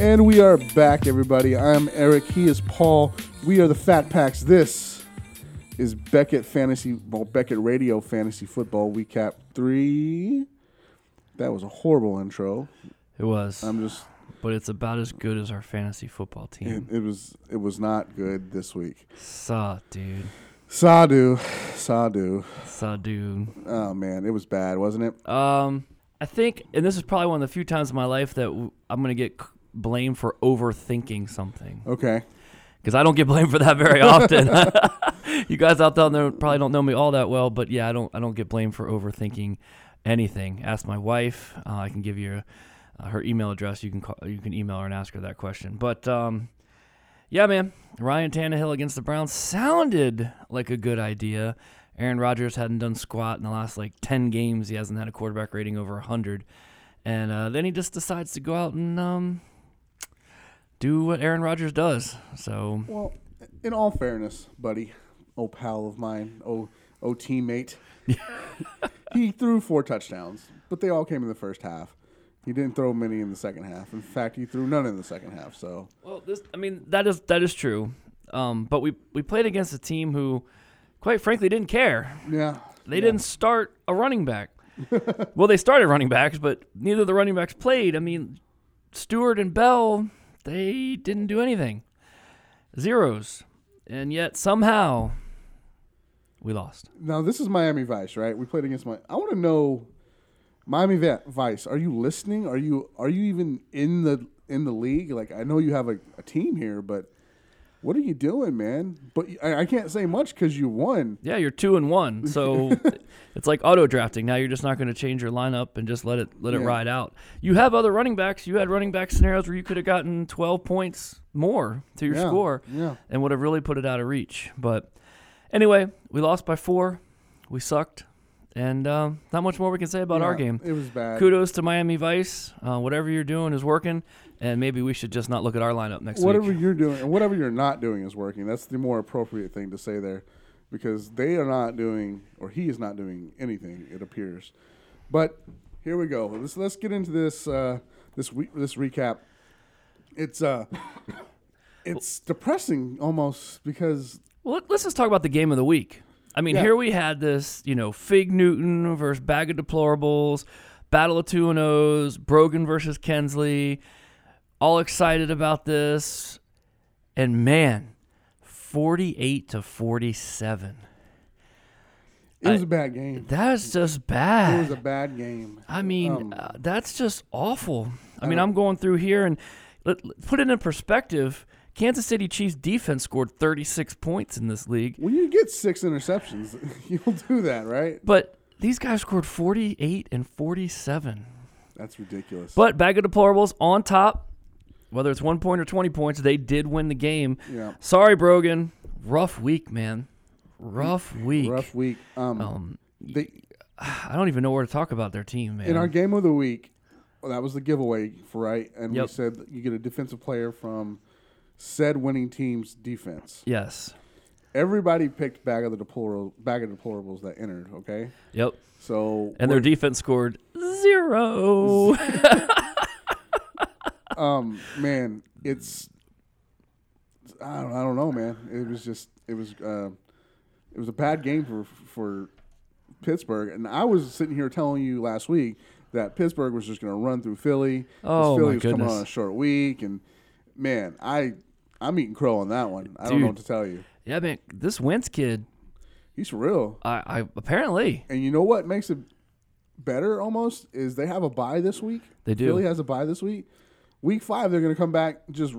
And we are back, everybody. I'm Eric. He is Paul. We are the Fat Packs. This is Beckett Fantasy, well, Beckett Radio Fantasy Football Recap 3. That was a horrible intro. It was, I'm just, but it's about as good as our fantasy football team. it was, it was not good this week. Saw, dude. Sadu, Sadu. Saw, dude. Oh man, it was bad, wasn't it? Um, I think, and this is probably one of the few times in my life that w- I'm gonna get c- blamed for overthinking something Okay. because I don't get blamed for that very often. you guys out there probably don't know me all that well, but yeah, I don't. I don't get blamed for overthinking anything. Ask my wife. Uh, I can give you uh, her email address. You can call, you can email her and ask her that question. But um, yeah, man, Ryan Tannehill against the Browns sounded like a good idea. Aaron Rodgers hadn't done squat in the last like ten games. He hasn't had a quarterback rating over hundred, and uh, then he just decides to go out and um, do what Aaron Rodgers does. So Well, in all fairness, buddy, oh pal of mine, oh oh teammate, he threw four touchdowns, but they all came in the first half. He didn't throw many in the second half. In fact, he threw none in the second half. So Well, this I mean that is that is true. Um, but we we played against a team who, quite frankly, didn't care. yeah, They didn't start a running back. well, they started running backs, but neither of the running backs played. I mean, Stewart and Bell, they didn't do anything. Zeros. And yet somehow we lost. Now this is Miami Vice, right? We played against my. I want to know, Miami Vice. Are you listening? Are you are you even in the in the league? Like I know you have a, a team here, but what are you doing, man? But I, I can't say much because you won. Yeah, you're two and one. So it's like auto drafting. Now you're just not going to change your lineup and just let it let it ride out. You have other running backs. You had running back scenarios where you could have gotten 12 points more to your Yeah, score Yeah. and would have really put it out of reach. But anyway, we lost by four. We sucked, and um, not much more we can say about our game. It was bad. Kudos to Miami Vice. Uh, whatever you're doing is working, and maybe we should just not look at our lineup next whatever week. Whatever you're doing and whatever you're not doing is working. That's the more appropriate thing to say there, because they are not doing, or he is not doing anything. It appears, but here we go. Let's let's get into this uh, this week this recap. It's uh, it's depressing almost because Well, let's just talk about the game of the week. I mean, Yeah. here we had this, you know, Fig Newton versus Bag of Deplorables, Battle of Two and O's, Brogan versus Kensley, all excited about this. And man, 48 to 47. it was I- a bad game. That's just bad. It was a bad game. I mean, Um, uh, that's just awful. I I mean, I'm going through here and let, let- put it in perspective. Kansas City Chiefs defense scored 36 points in this league. When you get six interceptions, you'll do that, right? But these guys scored 48 and 47. That's ridiculous. But Bag of Deplorables on top, whether it's one point or 20 points, they did win the game. yeah, Sorry, Brogan. Rough week, man. Rough week. rough week. Um, Um, they, I don't even know where to talk about their team, man. In our game of the week, well, that was the giveaway, for right? And we said that you get a defensive player from said winning team's defense. yes. Everybody picked bag of the deplorable bag of deplorables that entered. Okay, Yep. so And their defense scored zero. um man, it's I don't I don't know, man. It was just it was uh, it was a bad game for for Pittsburgh, and I was sitting here telling you last week that Pittsburgh was just going to run through Philly. Oh, Philly my was coming on a short week, and man, I I'm eating crow on that one. I don't know what to tell you. yeah, man. This Wentz kid, He's for real, I, I apparently and you know what makes it better almost is they have a bye this week. They do. Philly has a bye this week. Week five, they're going to come back just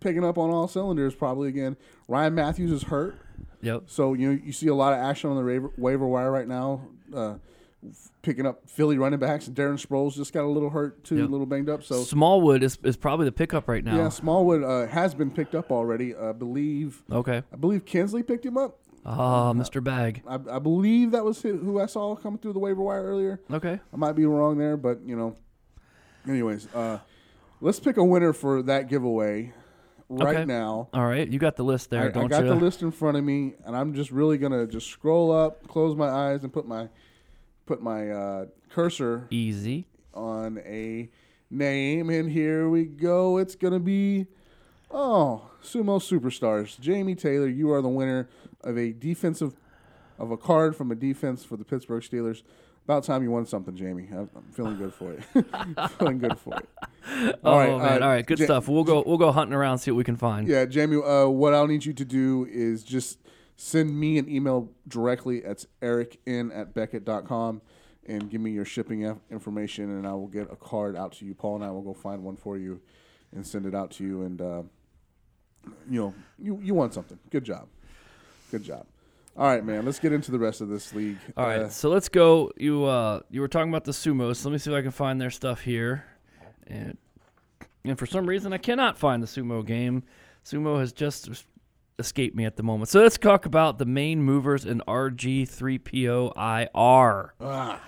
picking up on all cylinders probably again. Ryan Mathews is hurt. Yep. So you know you see a lot of action on the waiver, waiver wire right now, uh, picking up Philly running backs. Darren Sproles just got a little hurt too, a little banged up. So Smallwood is, is probably the pickup right now. yeah, Smallwood uh, has been picked up already. I believe Okay. I believe Kinsley picked him up. Ah, Mr. Bag. I, I believe that was who I saw coming through the waiver wire earlier. Okay. I might be wrong there, but you know. Anyways, uh, let's pick a winner for that giveaway right Okay. now. All right. You got the list there, I, I got you? the list in front of me, and I'm just really gonna just scroll up, close my eyes, and put my put my uh, cursor Easy. on a name. And here we go. It's going to be, oh, Sumo Superstars. Jamie Taylor, you are the winner of a defensive, of a card from a defense for the Pittsburgh Steelers. About time you won something, Jamie. I'm feeling good for it. feeling good for it. oh right, man, uh, all right, good Ja- stuff. We'll go we'll go hunting around see what we can find. Yeah, Jamie, uh, what I'll need you to do is just send me an email directly at ericin at beckett.com and give me your shipping information, and I will get a card out to you. Paul and I will go find one for you and send it out to you. And, uh, you know, you, you won something. Good job. Good job. All right, man, let's get into the rest of this league. All right, Uh, so let's go. You uh, you were talking about the sumos. Let me see if I can find their stuff here. And and for some reason, I cannot find the sumo game. Sumo has just es- escaped me at the moment. So let's talk about the main movers in RG3POIR. ah,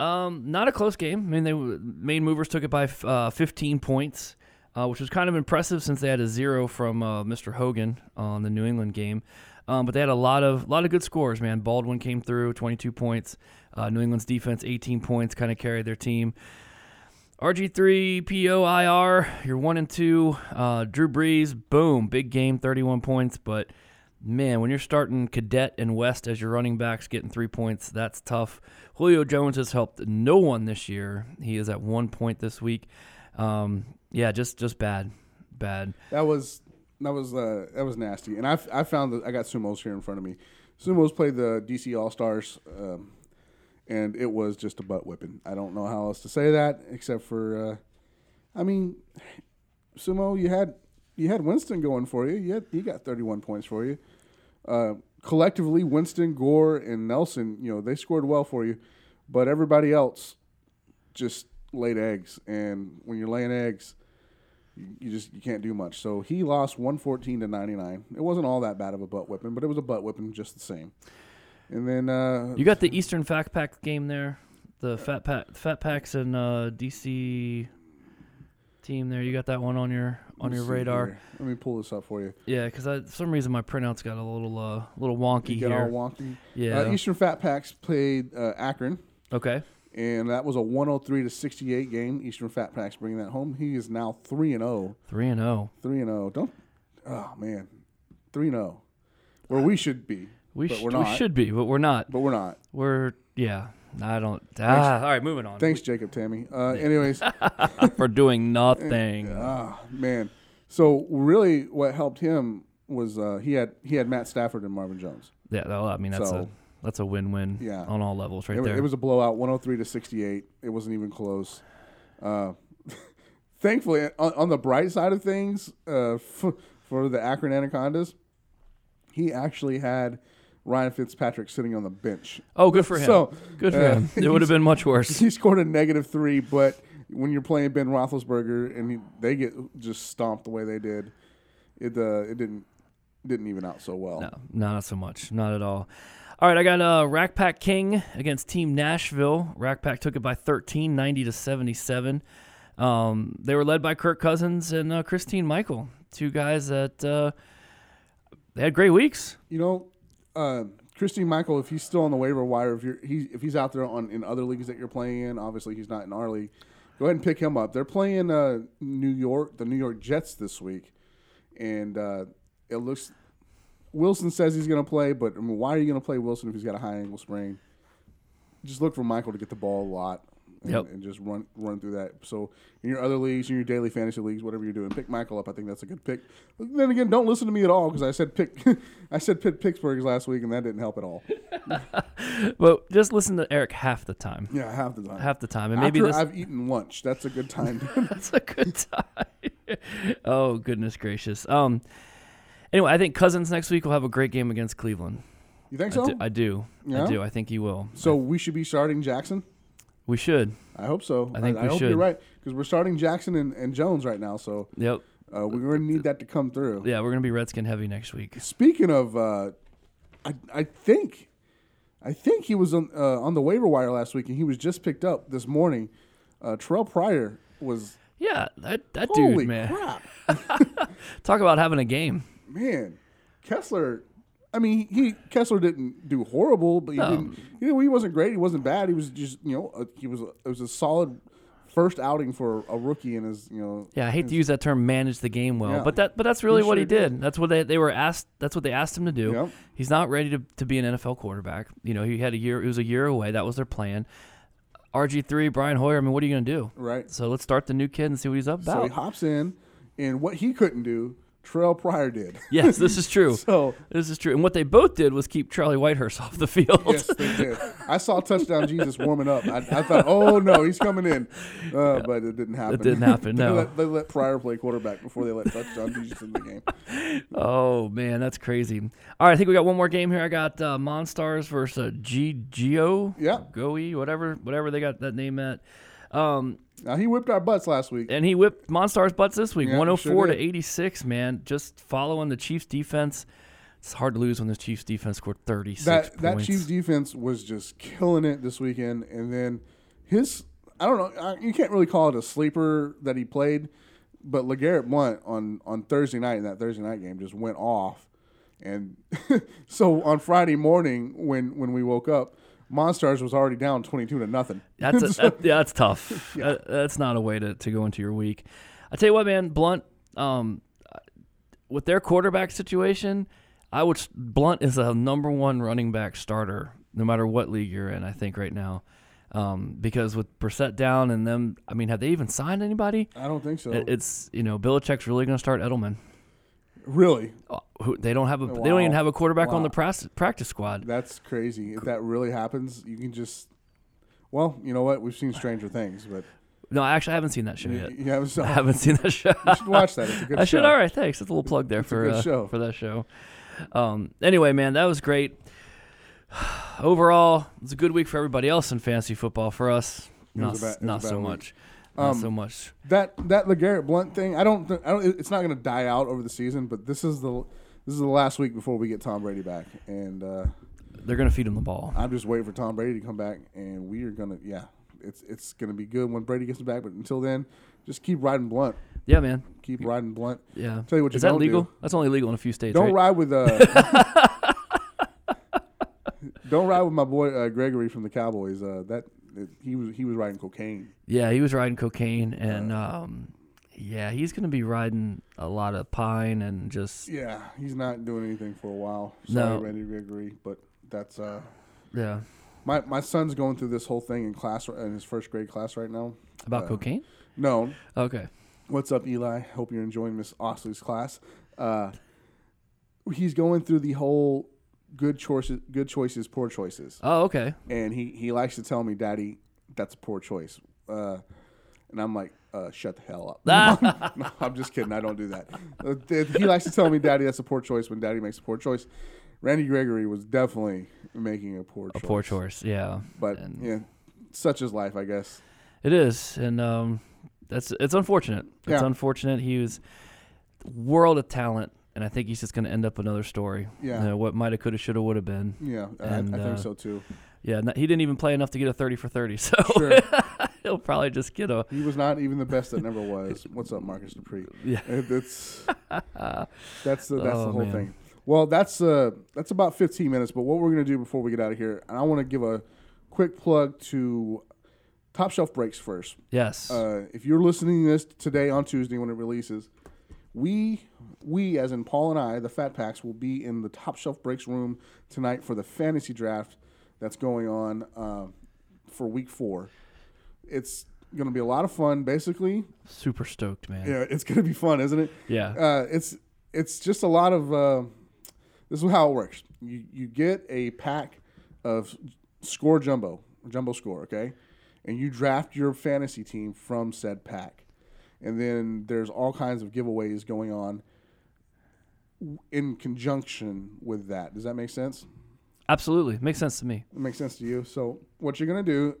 Um, not a close game. I mean, they main movers took it by uh, 15 points, uh, which was kind of impressive since they had a zero from uh, Mr. Hogan on the New England game. Um, but they had a lot of lot of good scores. Man, Baldwin came through 22 points. Uh, New England's defense 18 points, kind of carried their team. RG3 POIR, you're one and two. Uh, Drew Brees, boom, big game, 31 points. But man, when you're starting Cadet and West as your running backs getting three points, that's tough. Julio Jones has helped no one this year. He is at one point this week. Um, yeah, just just bad, bad. that was that was uh, that was nasty. And I, I found that I got sumos here in front of me. Sumos played the DC All Stars, um, and it was just a butt whipping. I don't know how else to say that except for, uh, I mean, sumo. You had you had Winston going for you. You had, he got thirty one points for you. Uh, collectively, Winston, Gore, and Nelson, you know, they scored well for you, but everybody else just laid eggs. And when you're laying eggs, you, you just you can't do much. So he lost 114 to 99. It wasn't all that bad of a butt whipping, but it was a butt whipping just the same. And then uh, You got the Eastern Fat Pack game there, the Fat Pack, Fat Packs and uh, DC team there. You got that one on your on your radar. here. Let me pull this up for you. Yeah, because for some reason my printout's got a little uh, little wonky You get here. all wonky. yeah. Uh, Eastern Fat Packs played uh, Akron, okay. and that was a 103 to 68 game. Eastern Fat Packs bringing that home. He is now three and 0. Three and zero. Three and 0. Don't. Oh man, three and 0. Where we should be, We, sh- we should be, but we're not. but we're not. We're yeah. I don't. Ah, all right, moving on. Thanks, Jacob Tammy. Uh, anyways, for doing nothing. Ah, man. So really, what helped him was uh, he had he had Matt Stafford and Marvin Jones. Yeah, well, I mean that's a So- that's a win-win Yeah. on all levels right it, wa- there. it was a blowout, 103 to 68. It wasn't even close. Uh, thankfully, on, on the bright side of things, uh, for, for the Akron Anacondas, he actually had Ryan Fitzpatrick sitting on the bench. oh, good for him. So good for uh, him. It would have been much worse. he scored a negative three, but when you're playing Ben Roethlisberger and he, they get just stomped the way they did, it uh, it didn't didn't even out so well. No, no, not so much. Not at all. All right, I got uh, Rack Pack King against Team Nashville. Rack Pack took it by 13, 90 to 77. Um, they were led by Kirk Cousins and uh, Christine Michael, two guys that uh, they had great weeks. You know, uh, Christine Michael, if he's still on the waiver wire, if you're if he's out there on in other leagues that you're playing in, obviously he's not in our league. Go ahead and pick him up. They're playing uh, New York, the New York Jets this week, and uh, it looks. Wilson says he's going to play, but I mean, why are you going to play Wilson if he's got a high ankle sprain? Just look for Michael to get the ball a lot. And, Yep. and just run run through that. So in your other leagues, in your daily fantasy leagues, whatever you're doing, pick Michael up. I think that's a good pick. But then again, don't listen to me at all because I said pick I said pick Pittsburgh's last week and that didn't help at all. But just listen to Eric half the time. Yeah, half the time. Half the time. And maybe After this I've eaten lunch, that's a good time. That's a good time. oh goodness gracious. Um. Anyway, I think Cousins next week will have a great game against Cleveland. you think I so? do. I do. Yeah? I do. I think he will. so we should be starting Jackson. We should. I hope so. I think I, we hope should. you're right because we're starting Jackson and, and Jones right now. So Yep. uh, we're going to need that to come through. Yeah, we're gonna be Redskin heavy next week. Speaking of, uh, I I think, I think he was on uh, on the waiver wire last week, and he was just picked up this morning. Uh, Terrell Pryor was Yeah, that that holy dude, man. crap, Talk about having a game. man. Kessler, I mean, he Kessler didn't do horrible, but he No. didn't. You know, he wasn't great. He wasn't bad. He was just you know, a, he was a, it was a solid first outing for a rookie in his you know. Yeah, I hate to use that term manage the game well, Yeah. but that but that's really what sure he did. did. That's what they, they were asked that's what they asked him to do. Yep. He's not ready to, to be an NFL quarterback. You know, he had a year it was a year away. That was their plan. RG3, Brian Hoyer, I mean, what are you going to do? Right. So let's start the new kid and see what he's up about. So he hops in, and what he couldn't do, Terrell Pryor did. yes, this is true. So This is true. And what they both did was keep Charlie Whitehurst off the field. yes, they did. I saw touchdown Jesus warming up. I, I thought, oh no, he's coming in, uh, but it didn't happen. It didn't happen, they, no. let, they let Pryor play quarterback before they let touchdown Jesus in the game. Oh man, that's crazy. All right, I think we got one more game here. I got uh, Monstars versus uh, G Geo. Yeah. Goey, whatever, whatever they got that name at. Um, Now he whipped our butts last week. and he whipped Monstars butts this week, Yeah, 104 sure to 86. Man, just following the Chiefs defense. It's hard to lose when the Chiefs defense scored 36 That that. Chiefs defense was just killing it this weekend, and then his I don't know you can't really call it a sleeper that he played, but LeGarrette Blount on on Thursday night in that Thursday night game just went off, and so on Friday morning when when we woke up, Monstars was already down twenty two to nothing. That's a, that- yeah, that's tough. That- that's not a way to, to go into your week. I tell you what, man, Blount. Um, with their quarterback situation, I would Blount is a number one running back starter, no matter what league you're in. I think right now, um, because with Brissett down and them, I mean, have they even signed anybody? I don't think so. It- It's you know Belichick's really going to start Edelman. Really, Uh, Who, they don't have a they don't even have a quarterback on the practice practice squad. that's crazy. If that really happens, you can just. Well, you know what? We've seen Stranger Things, but No, I actually, haven't seen that show yet. you haven't I haven't seen that show. You should watch that. It's a good I show. should. All right, thanks. That's a little plug there It's for uh, show. for that show. Um, anyway, man, that was great. Overall, it's a good week for everybody else in fantasy football. For us, not bad- not so much. Not Um, so much. That that LeGarrette Blount thing, I don't, th- I don't. It's not going to die out over the season, but this is the this is the last week before we get Tom Brady back, and uh, They're gonna feed him the ball. I'm just waiting for Tom Brady to come back, and we are gonna, yeah, it's it's gonna be good when Brady gets back. But until then, just keep riding Blount, Yeah, man. keep riding Blount. Yeah. Tell you what you Is that don't legal? do. That's only legal in a few states, Don't right? ride with uh, don't ride with my boy uh, Gregory from the Cowboys. Uh, that he was he was riding cocaine. Yeah, he was riding cocaine, and um, yeah, he's gonna be riding a lot of pine and just Yeah, he's not doing anything for a while. Sorry, No. Randy Gregory, but that's uh. yeah. My my son's going through this whole thing in class in his first grade class right now. About Uh, cocaine? No, Okay. what's up, Eli? Hope you're enjoying Miss Osley's class. Uh, he's going through the whole good choices, good choices, poor choices, Oh, okay. and he he likes to tell me, "Daddy, that's a poor choice," uh, and I'm like, uh, "Shut the hell up." No, I'm just kidding. I don't do that. Uh, he likes to tell me, "Daddy, that's a poor choice." When Daddy makes a poor choice, Randy Gregory was definitely making a poor A choice. poor choice. Yeah. But And- yeah, such is life, I guess. It is, and um, that's it's unfortunate. It's Yeah. unfortunate. He was world of talent, and I think he's just going to end up another story. Yeah. Uh, what might have, could have, should have, would have been. Yeah, I, And, I think uh, so too. Yeah, he didn't even play enough to get a thirty for thirty, so Sure. he'll probably just get a He was not even the best that never was. What's up, Marcus Dupree? yeah. It's that's the that's Oh, the whole man. thing. Well, that's uh that's about 15 minutes. But what we're gonna do before we get out of here, and I want to give a quick plug to Top Shelf Breaks first. Yes. Uh, if you're listening to this today on Tuesday when it releases, we we as in Paul and I, the Fat Packs, will be in the Top Shelf Breaks room tonight for the fantasy draft that's going on uh, for Week Four. It's going to be a lot of fun. Basically, Super stoked, man. yeah, it's going to be fun, isn't it? Yeah. Uh, it's it's just a lot of. Uh, this is how it works. You you get a pack of score jumbo jumbo score, okay, and you draft your fantasy team from said pack, and then there's all kinds of giveaways going on in conjunction with that. Does that make sense? Absolutely. Makes sense to me. It makes sense to you. So what you're gonna do?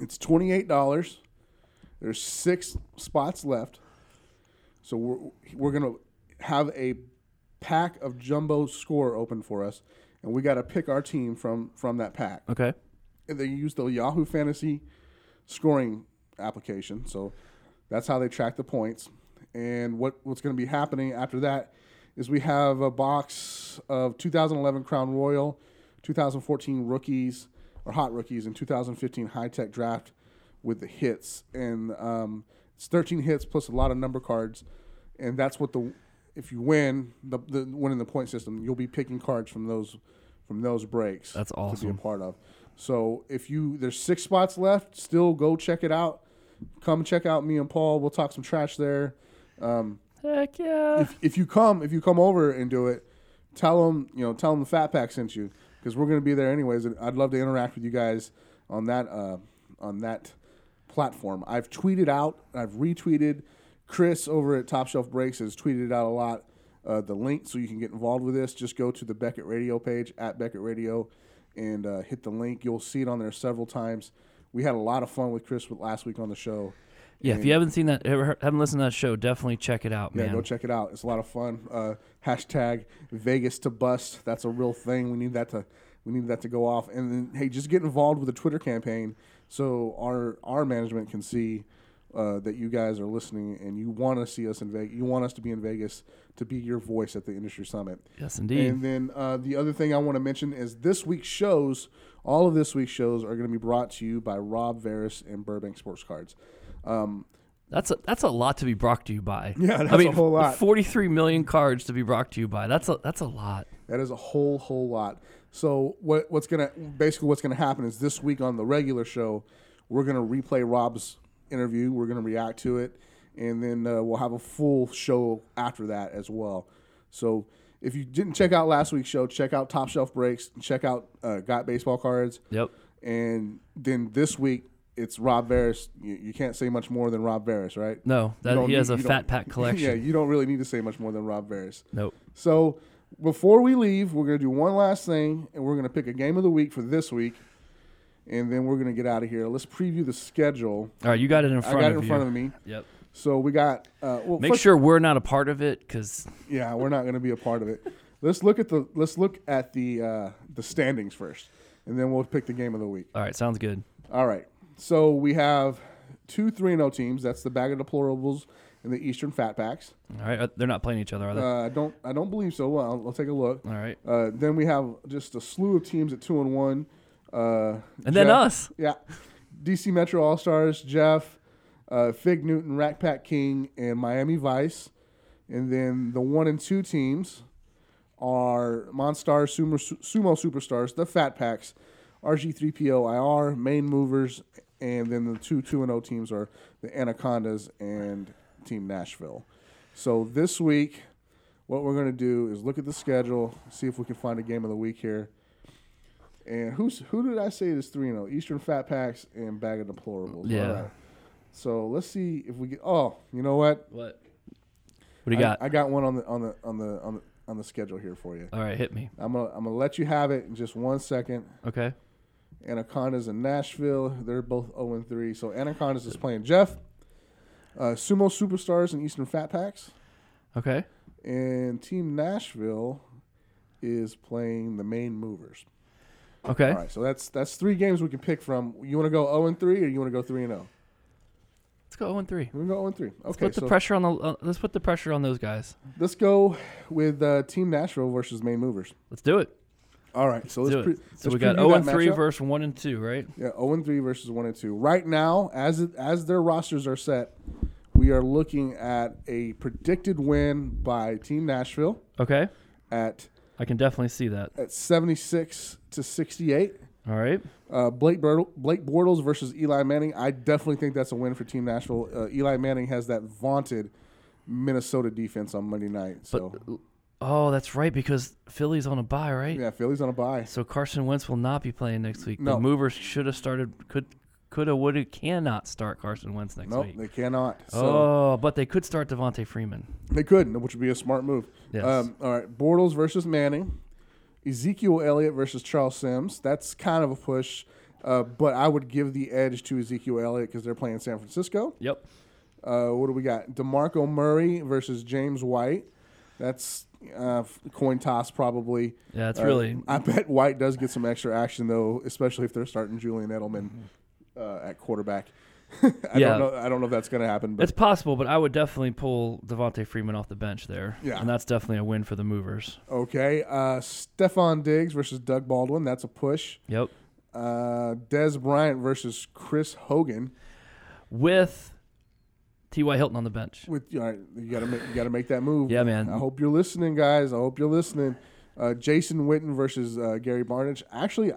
It's twenty eight dollars. There's six spots left. So we're we're gonna have a pack of jumbo score open for us, and we got to pick our team from from that pack. Okay. And they use the Yahoo Fantasy scoring application. So that's how they track the points. And what what's going to be happening after that is we have a box of 2011 Crown Royal, 2014 rookies or hot rookies, and 2015 high tech draft with the hits, and um, it's 13 hits plus a lot of number cards, and that's what the if you win the the winning the point system, you'll be picking cards from those from those breaks. That's awesome to be a part of. So if you there's six spots left, still go check it out. Come check out me and Paul. We'll talk some trash there. Um, Heck yeah. if, if you come if you come over and do it, tell them you know tell them the Fat Pack sent you because we're gonna be there anyways. And I'd love to interact with you guys on that uh, on that platform. I've tweeted out, I've retweeted. Chris over at Top Shelf Breaks has tweeted out a lot. Uh, the link so you can get involved with this. Just go to the Beckett Radio page at Beckett Radio and uh, hit the link. You'll see it on there several times. We had a lot of fun with Chris last week on the show. Yeah, if you haven't seen that, ever, haven't listened to that show, definitely check it out, man. Yeah, man. go check it out. It's a lot of fun. Uh, hashtag Vegas to bust. That's a real thing. We need that to we need that to go off. And then hey, just get involved with the Twitter campaign so our our management can see uh, that you guys are listening and you want to see us in Vegas. You want us to be in Vegas to be your voice at the industry summit. yes, indeed. And then uh, the other thing I want to mention is this week's shows. All of this week's shows are going to be brought to you by Rob Veres and Burbank Sports Cards. Um, That's a that's a lot to be brought to you by. Yeah, that's I mean, a whole lot. Forty three million cards to be brought to you by. That's a that's a lot. That is a whole whole lot. So what what's gonna basically what's gonna happen is this week on the regular show, we're gonna replay Rob's interview. We're gonna react to it, and then uh, we'll have a full show after that as well. So if you didn't check out last week's show, check out Top Shelf Breaks. Check out uh, Got Baseball Cards, Yep. and then this week it's Rob Veres. You, you can't say much more than Rob Veres, right? No, that he has a fat pack collection. yeah, you don't really need to say much more than Rob Veres. Nope. So before we leave, we're gonna do one last thing, and we're gonna pick a game of the week for this week, and then we're gonna get out of here. Let's preview the schedule. All right, you got it in I got it in you. front of me. Yep. So we got. Uh, well, Make first- sure we're not a part of it, because Yeah, we're not gonna be a part of it. let's look at the let's look at the uh, the standings first, and then we'll pick the game of the week. all right, sounds good. All right. So we have two three and zero teams. That's the bag of deplorables and the Eastern Fat Packs. All right, uh, they're not playing each other, are they? Uh, I don't I don't believe so. Well, I'll, I'll take a look. all right, Uh, then we have just a slew of teams at two and one. Uh, and then us. Yeah, DC Metro All Stars, Jeff, uh, Fig Newton, Rack Pack King, and Miami Vice. And then the one and two teams are Monstar, Sumo, Sumo Superstars, the Fat Packs, RG3PO IR, Main Movers, and then the two two and zero teams are the Anacondas and Team Nashville. So this week, what we're going to do is look at the schedule, see if we can find a game of the week here. And who's who did I say is three and zero? Eastern Fat Packs and Bag of Deplorables. Yeah. Right. So let's see if we get. Oh, you know what? What? What do you I, got? I got one on the on the on the on the on the schedule here for you. all right, hit me. I'm gonna I'm gonna let you have it in just one second. Okay. Anacondas in Nashville. They're both 0 and 3. So Anacondas is playing Jeff. Uh, Sumo Superstars and Eastern Fat Packs. Okay. And Team Nashville is playing the main movers. Okay. All right, so that's that's three games we can pick from. You want to go 0 and 3 or you want to go 3 and 0? Let's go 0 and 3. We can go 0 and 3. Let's Okay, put the so pressure on the. Uh, let's put the pressure on those guys. let's go with uh, Team Nashville versus main movers. Let's do it. All right, so Let's let's, pre- So let's we got 0 and 3 matchup. versus 1 and 2, right? Yeah, 0 and 3 versus 1 and 2. Right now, as it, as their rosters are set, we are looking at a predicted win by Team Nashville Okay. at I can definitely see that. at 76 to 68. All right. Uh, Blake Bert- Blake Bortles versus Eli Manning. I definitely think that's a win for Team Nashville. Uh, Eli Manning has that vaunted Minnesota defense on Monday night. But So oh, that's right because Philly's on a bye, right? yeah, Philly's on a bye. So Carson Wentz will not be playing next week. No. The movers should have started. Could coulda woulda cannot start Carson Wentz next Nope, week. they cannot. So oh, but they could start Devonta Freeman. they could, which would be a smart move. Yes. Um, all right, Bortles versus Manning, Ezekiel Elliott versus Charles Sims. That's kind of a push, uh, but I would give the edge to Ezekiel Elliott because they're playing San Francisco. Yep. Uh, what do we got? Demarco Murray versus James White. That's uh, coin toss probably. Yeah, it's Uh, really I bet White does get some extra action though, especially if they're starting Julian Edelman uh, at quarterback. I Yeah. don't know. I don't know if that's going to happen, but it's possible, but I would definitely pull Devonta Freeman off the bench there. Yeah. And that's definitely a win for the movers. okay. Uh, Stefon Diggs versus Doug Baldwin. That's a push. Yep. Uh, Dez Bryant versus Chris Hogan. with T.Y. Hilton on the bench. With all right, you gotta make you gotta make that move. Yeah, man. I hope you're listening, guys. I hope you're listening. Uh, Jason Witten versus uh, Gary Barnidge. Actually,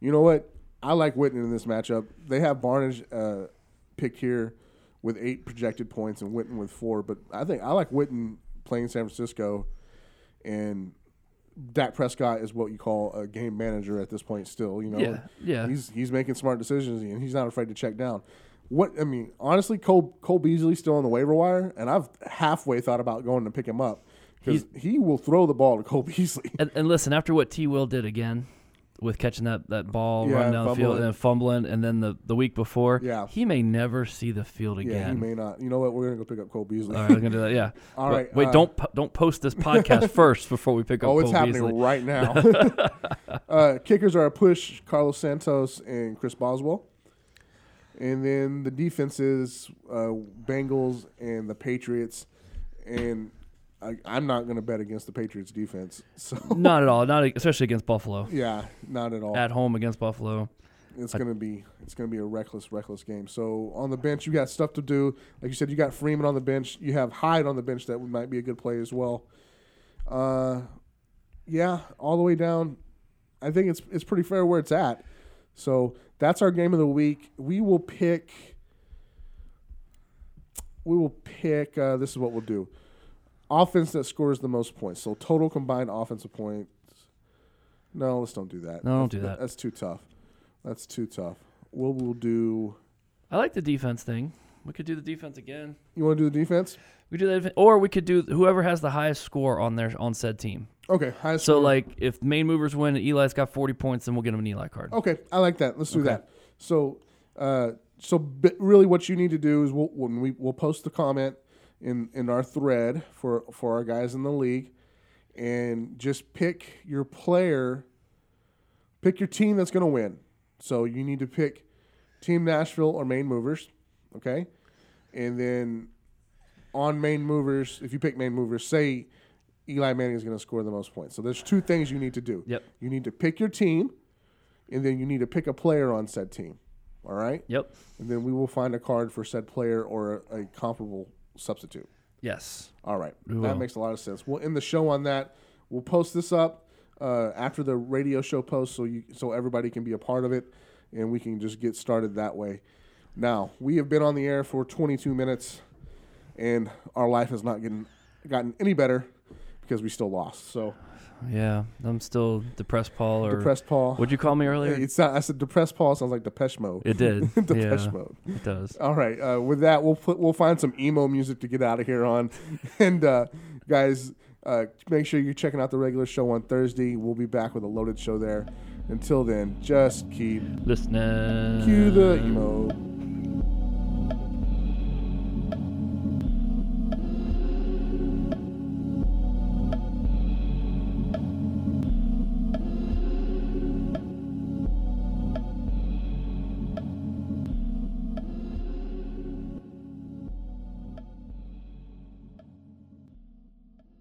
you know what? I like Witten in this matchup. They have Barnidge uh, picked here with eight projected points and Witten with four. But I think I like Witten playing San Francisco, and Dak Prescott is what you call a game manager at this point. Still, you know, Yeah, yeah. he's he's making smart decisions and he's not afraid to check down. What I mean, honestly, Cole Cole Beasley's still on the waiver wire, and I've halfway thought about going to pick him up because he will throw the ball to Cole Beasley. And, and listen, after what T. Will did again with catching that, that ball, Yeah, running down the field, and then fumbling, and then the, the week before, Yeah. he may never see the field again. yeah, he may not. You know what? We're gonna go pick up Cole Beasley. All right, gonna do that. Yeah. All right, Wait, uh, don't don't post this podcast first before we pick up. Oh, it's Cole happening Beasley. right now. uh, kickers are a push Carlos Santos and Chris Boswell. And then the defenses, uh, Bengals and the Patriots. And I, I'm not going to bet against the Patriots defense. So, Not at all. Not especially against Buffalo. yeah, not at all. At home against Buffalo. It's gonna be it's gonna be a reckless, reckless game. So on the bench, you got stuff to do. Like you said, you got Freeman on the bench. You have Hyde on the bench that might be a good play as well. Uh, yeah, all the way down. I think it's it's pretty fair where it's at. So that's our game of the week. We will pick. We will pick. Uh, this is what we'll do. Offense that scores the most points. So total combined offensive points. No, let's don't do that. No, don't That's- do that. That's too tough. That's too tough. We'll we'll do. I like the defense thing. We could do the defense again. You want to do the defense? We do that, or we could do whoever has the highest score on their on said team. Okay. Highest So score. like, if main movers win, and Eli's got 40 points, then we'll get him an Eli card. Okay, I like that. Let's do Okay. that. So, uh, so really, what you need to do is we'll, when we we'll post the comment in in our thread for for our guys in the league, and just pick your player, pick your team that's going to win. So you need to pick Team Nashville or Main Movers, okay, and then on Main Movers, if you pick Main Movers, say Eli Manning is going to score the most points. So there's two things you need to do. Yep. You need to pick your team, and then you need to pick a player on said team. All right? Yep. And then we will find a card for said player or a, a comparable substitute. Yes. All right. We that will. makes a lot of sense. We'll end the show on that. We'll post this up uh, after the radio show post so you so everybody can be a part of it and we can just get started that way. Now, we have been on the air for 22 minutes and our life has not getting, gotten any better because we still lost. So, Yeah. I'm still depressed, Paul. Or depressed Paul. What'd you call me earlier? It's not, I said depressed Paul sounds like Depeche Mode. it did. Depeche yeah, Mode. it does. All right. Uh, with that, we'll put, we'll find some emo music to get out of here on, and uh, guys, uh, make sure you're checking out the regular show on Thursday. We'll be back with a loaded show there. Until then, just keep Listening. cue the emo.